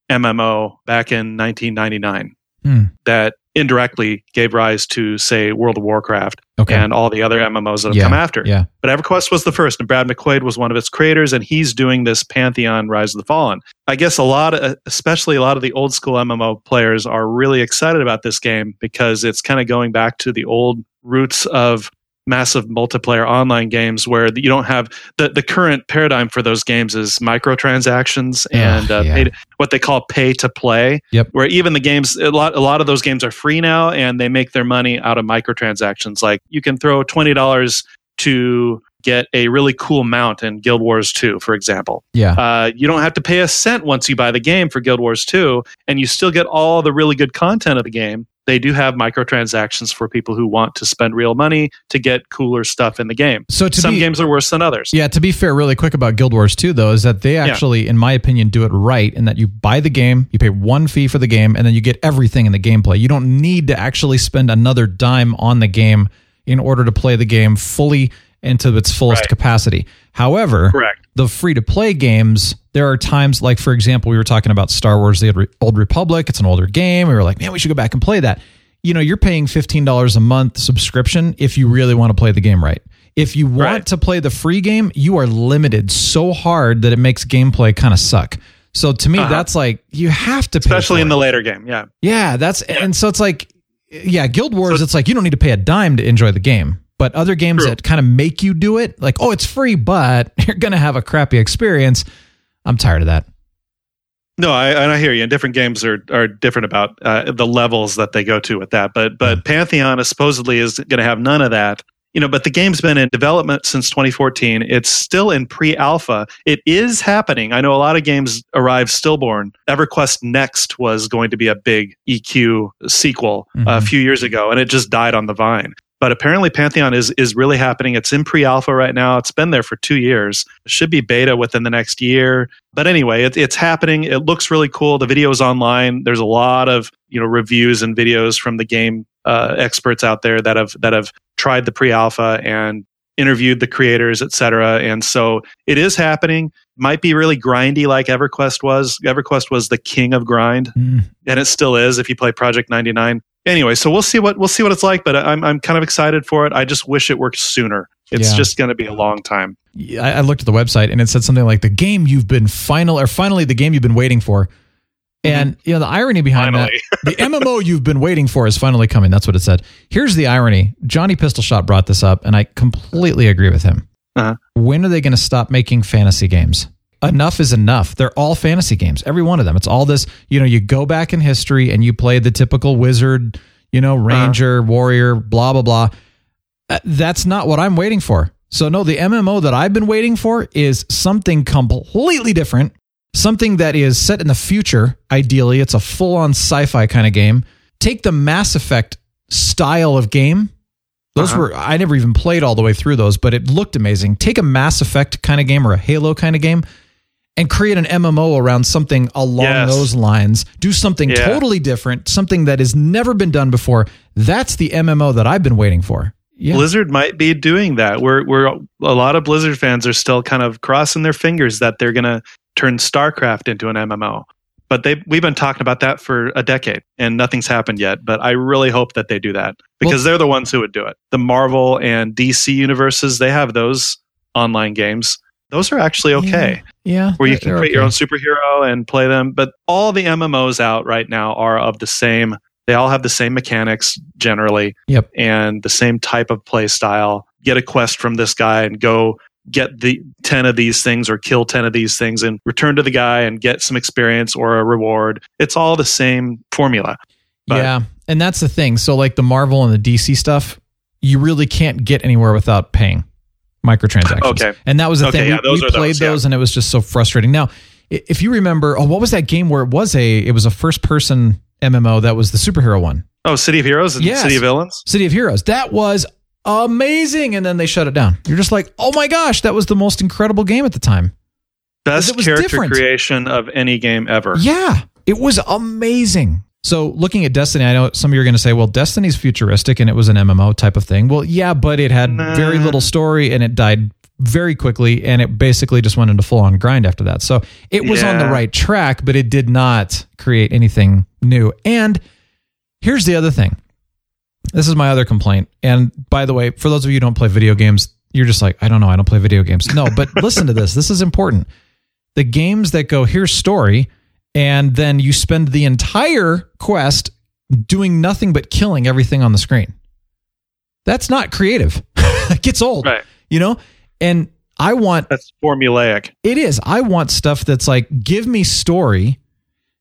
MMO back in 1999 Hmm. that indirectly gave rise to, say, World of Warcraft Okay. and all the other MMOs that have Yeah, come after. yeah. But EverQuest was the first, and Brad McQuaid was one of its creators, and he's doing this Pantheon Rise of the Fallen. I guess a lot, of, especially a lot of the old school MMO players, are really excited about this game because it's kind of going back to the old roots of massive multiplayer online games where you don't have the, the current paradigm for those games is microtransactions and uh, yeah. to, what they call pay to play Yep. where even the games a lot a lot of those games are free now and they make their money out of microtransactions like you can throw $20 to get a really cool mount in Guild Wars 2 for example Yeah. uh, you don't have to pay a cent once you buy the game for Guild Wars 2 and you still get all the really good content of the game they do have microtransactions for people who want to spend real money to get cooler stuff in the game. So to some be- games are worse than others. Yeah, to be fair, really quick about Guild Wars 2, though, is that they actually, in my opinion, do it right in that you buy the game, you pay one fee for the game, and then you get everything in the gameplay. You don't need to actually spend another dime on the game in order to play the game fully into its fullest Right. capacity. However, Correct. the free to play games, there are times like, for example, we were talking about Star Wars The Old Republic. It's an older game. We were like, man, we should go back and play that. You know, you're paying $15 a month subscription if you really want to play the game right. If you want Right. to play the free game, you are limited so hard that it makes gameplay kind of suck. So to me, Uh-huh. that's like you have to, pay Especially in it. the later game. Yeah. yeah. That's and so it's like, yeah, Guild Wars. it's like you don't need to pay a dime to enjoy the game. But other games True. that kind of make you do it, like oh, it's free, but <laughs> you're gonna have a crappy experience. I'm tired of that. No, I, and I hear you. And different games are are different about uh, the levels that they go to with that. But but Pantheon is supposedly is going to have none of that. You know, but the game's been in development since 2014. It's still in pre-alpha. It is happening. I know a lot of games arrive stillborn. EverQuest Next was going to be a big EQ sequel uh, a Mhm. few years ago, and it just died on the vine. But apparently, Pantheon is is really happening. It's in pre-alpha right now. It's been there for two years. It should be beta within the next year. But anyway, it, it's happening. It looks really cool. The video is online. There's a lot of you know reviews and videos from the game uh, experts out there that have that have tried the pre-alpha and interviewed the creators, etc. And so it is happening. Might be really grindy like EverQuest was. EverQuest was the king of grind Mm. and it still is if you play Project 99. Anyway, so we'll see what we'll see what it's like, but I'm I'm kind of excited for it. I just wish it worked sooner. It's Yeah. just going to be a long time. I, I looked at the website and it said something like the game you've been final or finally the game you've been waiting for. And you know the irony behind Finally. that, the MMO you've been waiting for is finally coming. That's what it said. Here's the irony. Johnny Pistolshot brought this up, and I completely agree with him. Uh-huh. When are they going to stop making fantasy games? Enough is enough. They're all fantasy games, every one of them. It's all this. You know, you go back in history and you play the typical wizard, you know, ranger, warrior, blah blah blah. Uh, That's not what I'm waiting for. So no, the MMO that I've been waiting for is something completely different, something that is set in the future. Ideally, it's a full-on sci-fi kind of game. Take the Mass Effect style of game. Those Uh-huh. were I never even played all the way through those, but it looked amazing. Take a Mass Effect kind of game or a Halo kind of game and create an MMO around something along Yes. those lines. Do something Yeah. totally different, something that has never been done before. That's the MMO that I've been waiting for. Yeah. Blizzard might be doing that. We're we're a lot of Blizzard fans are still kind of crossing their fingers that they're going to turn StarCraft into an MMO. But they we've been talking about that for a decade and nothing's happened yet, but I really hope that they do that because they're the ones who would do it. The Marvel and DC universes, they have those online games. Those are actually okay. Yeah. where you can create your own superhero and play them. But all the MMOs out right now are of the same. They all have the same mechanics generally, Yep. and the same type of play style. Get a quest from this guy and go get the 10 of these things or kill 10 of these things and return to the guy and get some experience or a reward. It's all the same formula. But- yeah. And that's the thing. So like the Marvel and the DC stuff, you really can't get anywhere without paying microtransactions. Okay. And that was the Okay, thing. yeah, we those we played those, yeah. those and it was just so frustrating. Now, if you remember, oh, what was that game where it was a it was a first person MMO that was the superhero one? Oh, City of Heroes and Yes. City of Villains? City of Heroes. That was amazing. And then they shut it down. You're just like, oh my gosh, that was the most incredible game at the time. Best character different. creation of any game ever. Yeah, it was amazing. So, looking at Destiny, I know some of you are going to say, well, Destiny's futuristic and it was an MMO type of thing. Well, yeah, but it had Nah. very little story and it died very quickly and it basically just went into full on grind after that. So, it was on the right track, but it did not create anything new. And here's the other thing this is my other complaint. And by the way, for those of you who don't play video games, you're just like, I don't know, I don't play video games. No, but <laughs> listen to this. This is important. The games that go, here's story, and then you spend the entire quest doing nothing but killing everything on the screen. That's not creative. <laughs> it gets old. Right. You know? And I want That's formulaic. it is. I want stuff that's like, give me story.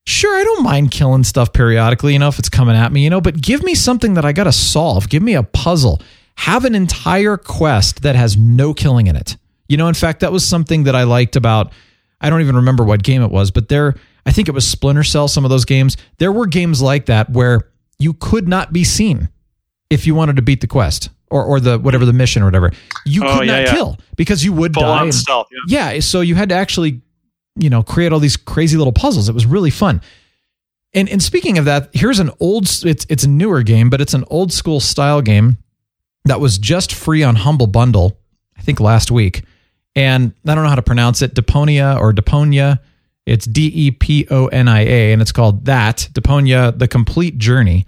Sure, I don't mind killing stuff periodically, you know, if it's coming at me, you know, but give me something that I got to solve. Give me a puzzle. Have an entire quest that has no killing in it. You know, in fact, that was something that I liked about, I don't even remember what game it was, but there, I think it was Splinter Cell, some of those games. There were games like that where you could not be seen if you wanted to beat the quest or, or the whatever the mission or whatever. You Oh, could yeah, not yeah. kill because you would Full die. and- stealth. Yeah. yeah, so you had to actually, you know, create all these crazy little puzzles. It was really fun. And and speaking of that, here's an old it's it's a newer game, but it's an old school style game that was just free on Humble Bundle, I think last week. And I don't know how to pronounce it, Deponia or Deponia. It's D E P O N I A, and it's called that Deponia: The Complete Journey.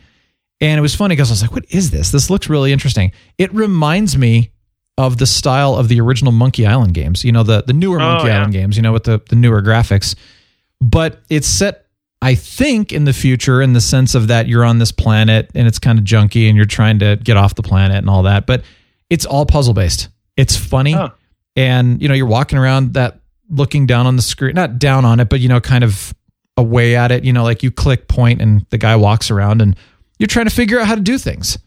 And it was funny because I was like, "What is this? This looks really interesting." It reminds me of the style of the original Monkey Island games. You know, the the newer Oh, Monkey yeah. Island games. You know, with the the newer graphics. But it's set, I think, in the future in the sense of that you're on this planet and it's kind of junky and you're trying to get off the planet and all that. But it's all puzzle based. It's funny, and you know, you're walking around that looking down on the screen, not down on it, but you know, kind of away at it. You know, like you click point and the guy walks around and you're trying to figure out how to do things.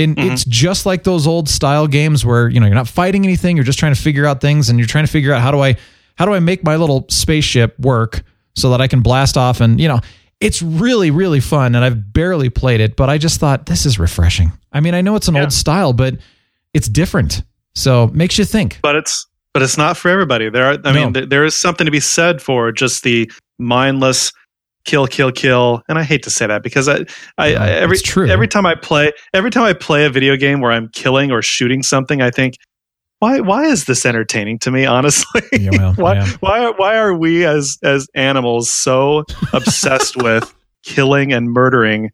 And mm-hmm. it's just like those old style games where, you know, you're not fighting anything, you're just trying to figure out things and you're trying to figure out how do I how do I make my little spaceship work so that I can blast off and, you know, it's really really fun and I've barely played it, but I just thought this is refreshing. I mean, I know it's an Yeah. old style, but it's different. So, makes you think. but it's but it's not for everybody. There are I No. mean th- there is something to be said for just the mindless kill kill kill and I hate to say that because I, I, I every every time I play every time I play a video game where I'm killing or shooting something I think why why is this entertaining to me <laughs> honestly Yeah, well, why yeah. why are, why are we as as animals so <laughs> obsessed with killing and murdering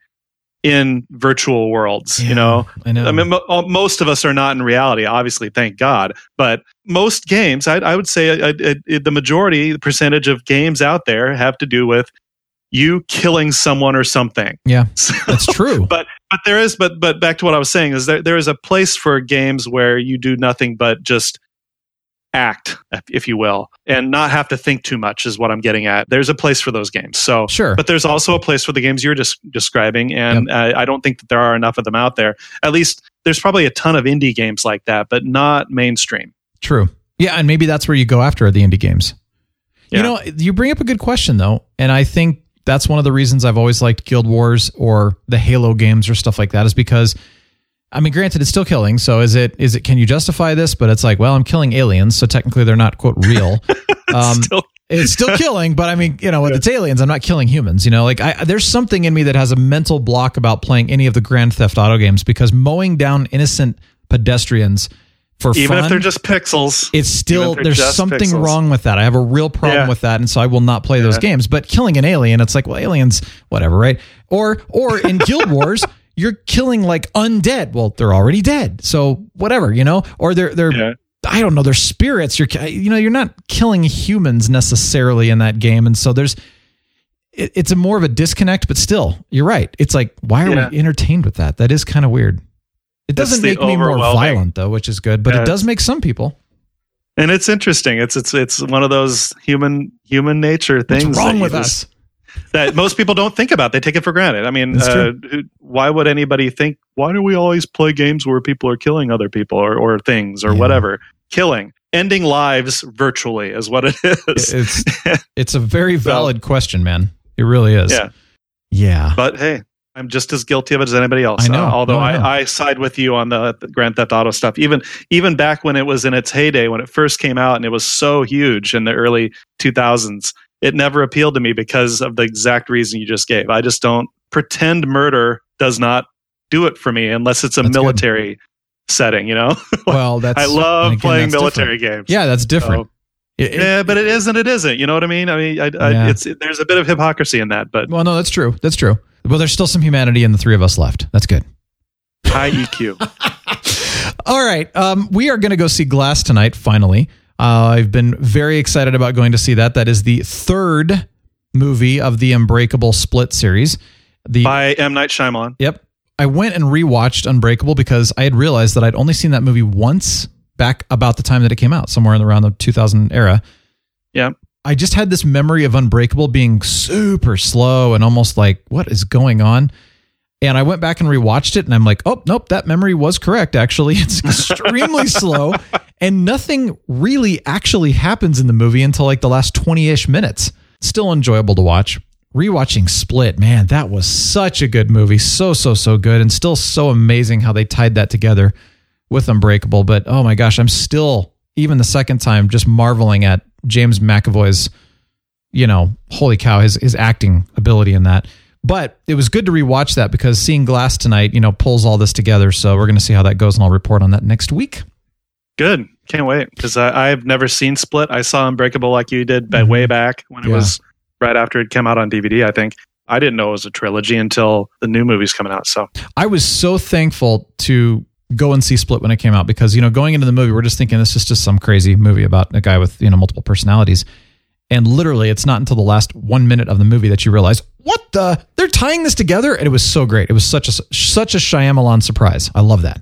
in virtual worlds you know I know. I mean, mo- uh, most of us are not in reality, obviously, thank God. But most games, I, I would say uh, the majority, the percentage of games out there have to do with you killing someone or something. yeah, <laughs> So- that's true. but but there is but but back to what I was saying is there there is a place for games where you do nothing but just act, if you will, and not have to think too much is what I'm getting at. There's a place for those games. So Sure. but there's also a place for the games you're just describing, and uh, I don't think that there are enough of them out there. At least there's probably a ton of indie games like that, but not mainstream. True. Yeah, and maybe that's where you go after the indie games. You know, you bring up a good question though, and I think that's one of the reasons I've always liked Guild Wars or the Halo games or stuff like that is because I mean, granted, it's still killing. So is it? Is it? Can you justify this? But it's like, well, I'm killing aliens, so technically they're not quote real. <laughs> Um, Still- it's still <laughs> killing, but I mean, you know, with it's aliens, I'm not killing humans. You know, like I, there's something in me that has a mental block about playing any of the Grand Theft Auto games because mowing down innocent pedestrians for Even fun, if they're just pixels, it's still Even if they're there's something pixels. wrong with that. I have a real problem Yeah. with that, and so I will not play those games. But killing an alien, it's like, well, aliens, whatever, right? Or or in Guild Wars, <laughs> you're killing like undead. Well, they're already dead, so whatever, you know. Or they're they're Yeah. I don't know, they're spirits. You're you know, you're not killing humans necessarily in that game, and so there's. It, it's a more of a disconnect, but still, you're right. It's like, why are Yeah. we entertained with that? That is kind of weird. It doesn't make me more violent though, which is good, but Yeah, it does make some people. and it's interesting. It's it's it's one of those human human nature things. What's wrong with just- us? that most people don't think about. They take it for granted. I mean, uh, why would anybody think? Why do we always play games where people are killing other people or, or things or Yeah. whatever? Killing, ending lives virtually is what it is. It's <laughs> it's a very valid question, man. It really is. yeah, Yeah. but hey. I'm just as guilty of it as anybody else. I know. Uh, although No, I know. I, I side with you on the, the Grand Theft Auto stuff. Even even back when it was in its heyday, when it first came out, and it was so huge in the early 2000s, it never appealed to me because of the exact reason you just gave. I just don't pretend murder does not do it for me unless it's a That's good. military setting. You know, <laughs> well, that's I love again, playing that's military different. games. Yeah, that's different. So- It- it- yeah, but it is and it isn't. You know what I mean? I mean, I, I, Yeah. it's there's a bit of hypocrisy in that, but well, no, that's true. That's true. Well, there's still some humanity in the three of us left. That's good. high EQ. <laughs> All right. Um, we are going to go see Glass tonight, finally. Uh, I've been very excited about going to see that. That is the third movie of the Unbreakable Split series. The by M Night Shyamalan. Yep. I went and rewatched Unbreakable because I had realized that I'd only seen that movie once back about the time that it came out, somewhere in around the 2000 era. Yeah. I just had this memory of Unbreakable being super slow and almost like, what is going on? And I went back and rewatched it and I'm like, oh, nope, that memory was correct. Actually, <laughs> it's extremely <laughs> slow and nothing really actually happens in the movie until like the last 20 ish minutes. Still enjoyable to watch. rewatching Split, man, that was such a good movie. So, so, so good. And still so amazing how they tied that together with Unbreakable. But oh my gosh, I'm still, even the second time, just marveling at James McAvoy's, you know, holy cow, his, his acting ability in that. But it was good to rewatch that because seeing Glass tonight, you know, pulls all this together. So we're going to see how that goes and I'll report on that next week. Good. Can't wait because I've never seen Split. I saw Unbreakable like you did but way mm-hmm. back when it Yeah. was right after it came out on DVD. I think I didn't know it was a trilogy until the new movie's coming out. So I was so thankful to go and see Split when it came out because you know going into the movie we're just thinking this is just some crazy movie about a guy with you know multiple personalities, and literally it's not until the last one minute of the movie that you realize what the they're tying this together, and it was so great. It was such a such a Shyamalan surprise. I love that.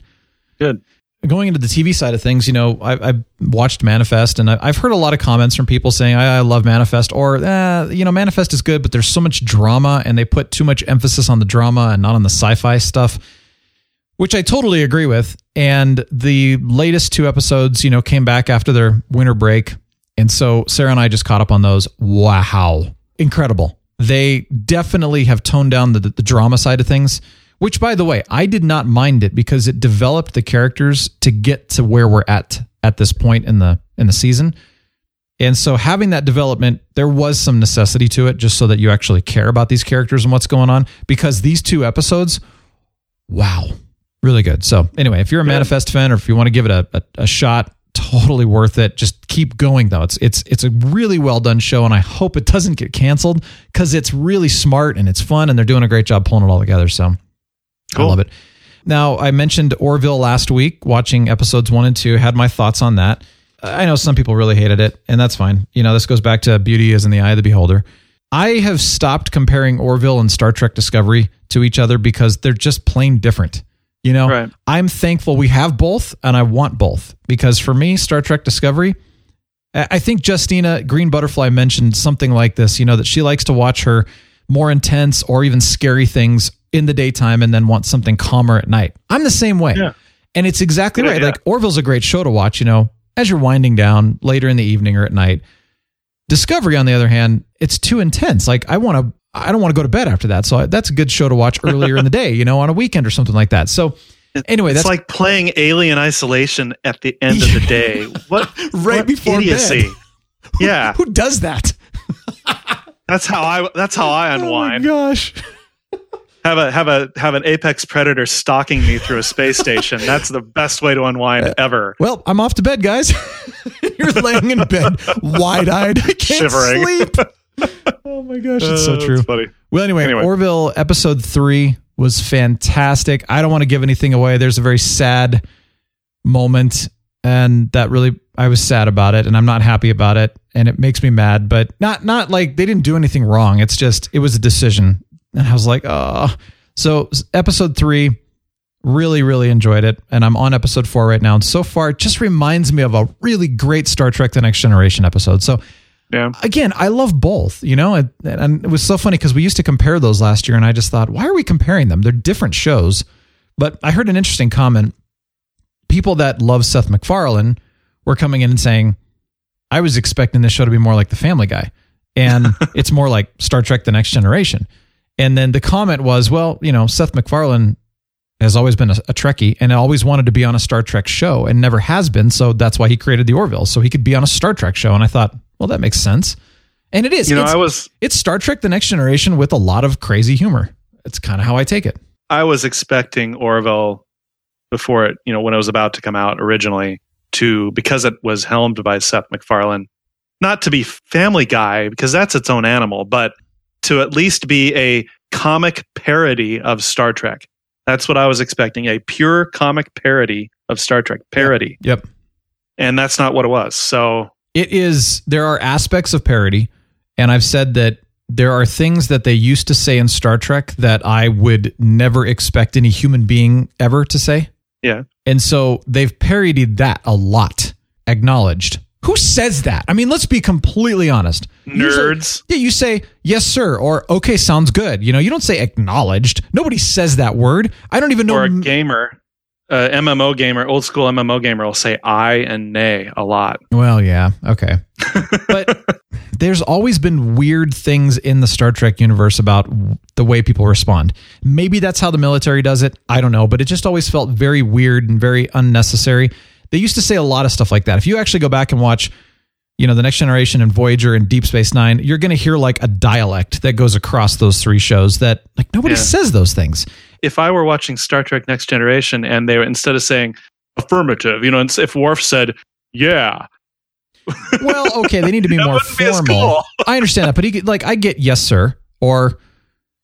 good. Going into the TV side of things, you know, I, I've watched Manifest, and I- I've heard a lot of comments from people saying, "I, I love Manifest," or eh, you know, Manifest is good, but there's so much drama, and they put too much emphasis on the drama and not on the sci-fi stuff which I totally agree with. And the latest two episodes, you know, came back after their winter break. And so Sarah and I just caught up on those. Wow. Incredible. They definitely have toned down the, the drama side of things, which, by the way, I did not mind it because it developed the characters to get to where we're at at this point in the in the season. And so having that development, there was some necessity to it just so that you actually care about these characters and what's going on because these two episodes, wow, really good. So anyway, if you're a Manifest fan or if you want to give it a, a, a shot, totally worth it. Just keep going though. It's it's it's a really well done show, and I hope it doesn't get canceled because it's really smart and it's fun, and they're doing a great job pulling it all together. So I love it. Now I mentioned Orville last week, watching episodes one and two. Had my thoughts on that. I know some people really hated it, and that's fine. You know, this goes back to beauty is in the eye of the beholder. I have stopped comparing Orville and Star Trek Discovery to each other because they're just plain different. You know, Right. I'm thankful we have both and I want both because for me, Star Trek Discovery, I think Justina Green Butterfly mentioned something like this, you know, that she likes to watch her more intense or even scary things in the daytime and then want something calmer at night. I'm the same way. Yeah. And it's exactly Good right. idea. Like Orville's a great show to watch, you know, as you're winding down later in the evening or at night. Discovery, on the other hand, it's too intense. Like I want to, I don't want to go to bed after that. So I, that's a good show to watch earlier in the day, you know, on a weekend or something like that. So anyway, it's that's like playing Alien Isolation at the end of the <laughs> day. What <laughs> Right what before idiocy? <laughs> bed. Yeah, who does that? that's how I that's how I unwind. Oh gosh. have a have a have an apex predator stalking me through a space station. That's the best way to unwind Uh, ever. Well, I'm off to bed, guys. You're laying in bed, wide eyed. Shivering. sleep. <laughs> Oh my gosh, it's so Uh, true. funny. Well, anyway, Anyway. Orville episode three was fantastic. I don't want to give anything away. There's a very sad moment, and that really I was sad about it, and I'm not happy about it, and it makes me mad. But not not like they didn't do anything wrong. It's just it was a decision, and I was like, oh. So episode three, really really enjoyed it, and I'm on episode four right now, and so far it just reminds me of a really great Star Trek: The Next Generation episode. So Yeah. again, I love both, you know, and, and it was so funny because we used to compare those last year, and I just thought, why are we comparing them? They're different shows. But I heard an interesting comment. People that love Seth MacFarlane were coming in and saying, I was expecting this show to be more like The Family Guy, and <laughs> it's more like Star Trek: The Next Generation. And then the comment was, well, you know, Seth MacFarlane has always been a, a Trekkie and always wanted to be on a Star Trek show and never has been. So that's why he created the Orville, so he could be on a Star Trek show. And I thought, well, that makes sense. And it is. You know, it's, I was it's Star Trek: The Next Generation with a lot of crazy humor. It's kind of how I take it. I was expecting Orville before it, you know, when it was about to come out originally to because it was helmed by Seth MacFarlane, not to be Family Guy because that's its own animal, but to at least be a comic parody of Star Trek. That's what I was expecting, a pure comic parody of Star Trek parody. Yep. And that's not what it was. So, It is. There are aspects of parody, and I've said that there are things that they used to say in Star Trek that I would never expect any human being ever to say. yeah. And so they've parodied that a lot. Acknowledged. Who says that? I mean, let's be completely honest. Nerds. yeah, you say yes, sir, or okay, sounds good. You know, you don't say acknowledged. Nobody says that word. I don't even know. Or a gamer, uh, MMO gamer, old school MMO gamer will say aye and nay a lot. Well, yeah, okay. <laughs> but there's always been weird things in the Star Trek universe about the way people respond. Maybe that's how the military does it. I don't know, but it just always felt very weird and very unnecessary. They used to say a lot of stuff like that. If you actually go back and watch, you know, the Next Generation and Voyager and Deep Space Nine, you're going to hear like a dialect that goes across those three shows that like nobody Yeah. says those things. If I were watching Star Trek Next Generation and they were instead of saying affirmative, you know, and if Worf said, yeah, <laughs> Well, okay, they need to be more wouldn't be formal. cool. <laughs> I understand that, but he could- like I get yes sir or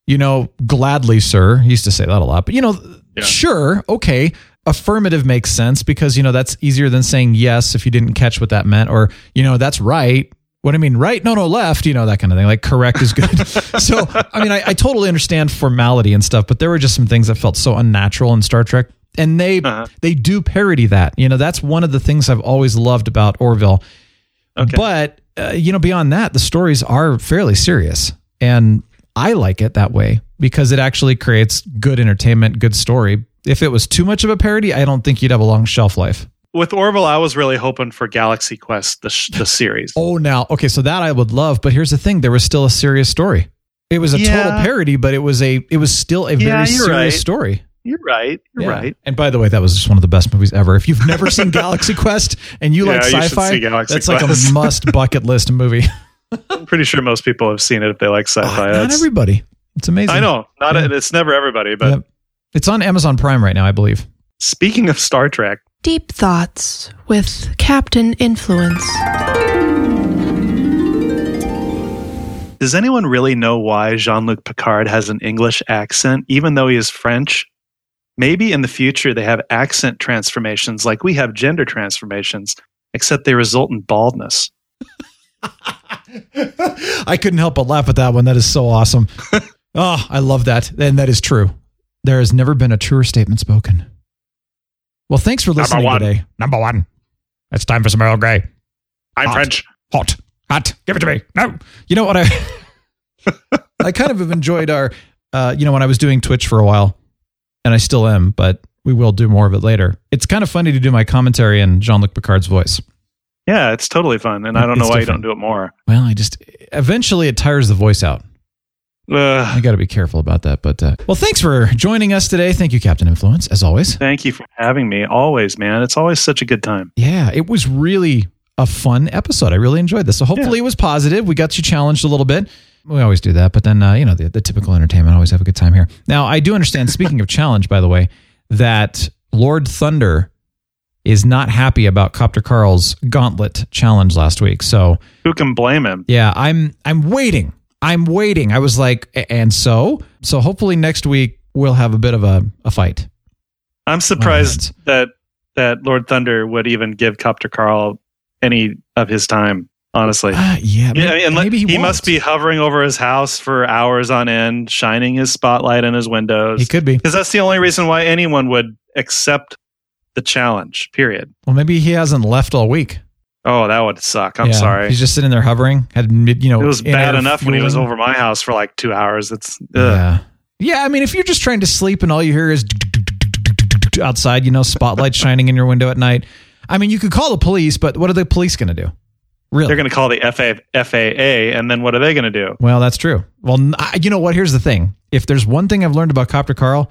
you know gladly sir. He used to say that a lot, but you know Yeah. sure, okay. Affirmative makes sense because you know that's easier than saying yes if you didn't catch what that meant or you know that's right. What do I mean, right? No, no, left. You know that kind of thing. Like correct is good. <laughs> so I mean, I, I totally understand formality and stuff, but there were just some things that felt so unnatural in Star Trek, and they Uh-huh. they do parody that. You know, that's one of the things I've always loved about Orville. Okay. But uh, you know, beyond that, the stories are fairly serious, and I like it that way because it actually creates good entertainment, good story. If it was too much of a parody, I don't think you'd have a long shelf life. with Orville, I was really hoping for Galaxy Quest, the, sh- the series. Oh, now okay, so that I would love, but here's the thing: there was still a serious story. It was a Yeah. total parody, but it was a it was still a Yeah, very serious right. story. You're right. You're Yeah. right. And by the way, that was just one of the best movies ever. If you've never seen <laughs> Galaxy Quest and you like you sci-fi, Galaxy that's like a <laughs> must bucket list movie. I'm pretty sure most people have seen it if they like ah, sci-fi. Not That's- everybody. It's amazing. I know. Not Yeah. it's never everybody, but Yep. It's on Amazon Prime right now, I believe. speaking of Star Trek, Deep Thoughts with Captain Influence. does anyone really know why Jean-Luc Picard has an English accent even though he is French? Maybe in the future they have accent transformations like we have gender transformations, except they result in baldness. <laughs> I couldn't help but laugh at that one. That is so awesome. oh, <laughs> I love that. And that is true. There has never been a truer statement spoken. Well, thanks for listening one. today. Number one. It's time for some Earl Grey. I'm Hot. French. Hot. Hot. Give it to me. No. You know what I <laughs> I kind of have enjoyed our uh, you know, when I was doing Twitch for a while, and I still am, but we will do more of it later. It's kind of funny to do my commentary in Jean-Luc Picard's voice. Yeah, it's totally fun, and I don't know why different. you don't do it more. Well, I just eventually it tires the voice out. Ugh. I got to be careful about that. But uh, well, thanks for joining us today. Thank you, Captain Influence, as always. Thank you for having me. Always, man. It's always such a good time. Yeah, it was really a fun episode. I really enjoyed this. So hopefully it was positive. We got you challenged a little bit. We always do that, but then uh, you know the, the typical entertainment. Always have a good time here. Now I do understand. speaking of challenge, by the way, that Lord Thunder is not happy about Copter Carl's gauntlet challenge last week. So Who can blame him? yeah, I'm I'm waiting. I'm waiting. I was like, and so so hopefully next week we'll have a bit of a, a fight. I'm surprised that that Lord Thunder would even give Copter Carl any of his time. Honestly, Uh, yeah, yeah, maybe, like, maybe he, he, must be hovering over his house for hours on end, shining his spotlight in his windows. He could be. because that's the only reason why anyone would accept the challenge. Period. Well, maybe he hasn't left all week. Oh, that would suck. I'm Yeah, sorry. He's just sitting there hovering. Had you know, it was bad enough when he was over my house for like two hours. It's ugh. Yeah, yeah. I mean, if you're just trying to sleep and all you hear is outside, you know, spotlight shining in your window at night. I mean, you could call the police, but what are the police going to do? Really? they're going to call the FA, FAA, and then what are they going to do? Well, that's true. Well, I- you know what? Here's the thing. If there's one thing I've learned about Copter Carl,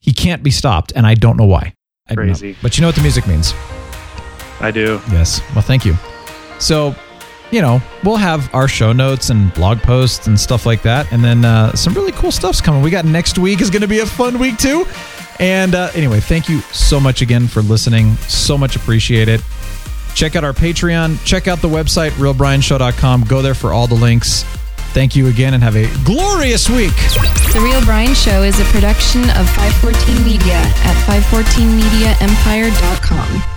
he can't be stopped, and I don't know why. I know. Crazy. But you know what the music means. I do. Yes. Well, thank you. So, you know, we'll have our show notes and blog posts and stuff like that. And then uh, some really cool stuff's coming. We got next week is going to be a fun week, too. And uh, anyway, thank you so much again for listening. So much appreciate it. Check out our Patreon. Check out the website, realbrianshow.com. Go there for all the links. Thank you again and have a glorious week. The Real Brian Show is a production of 514 Media at 514mediaempire.com.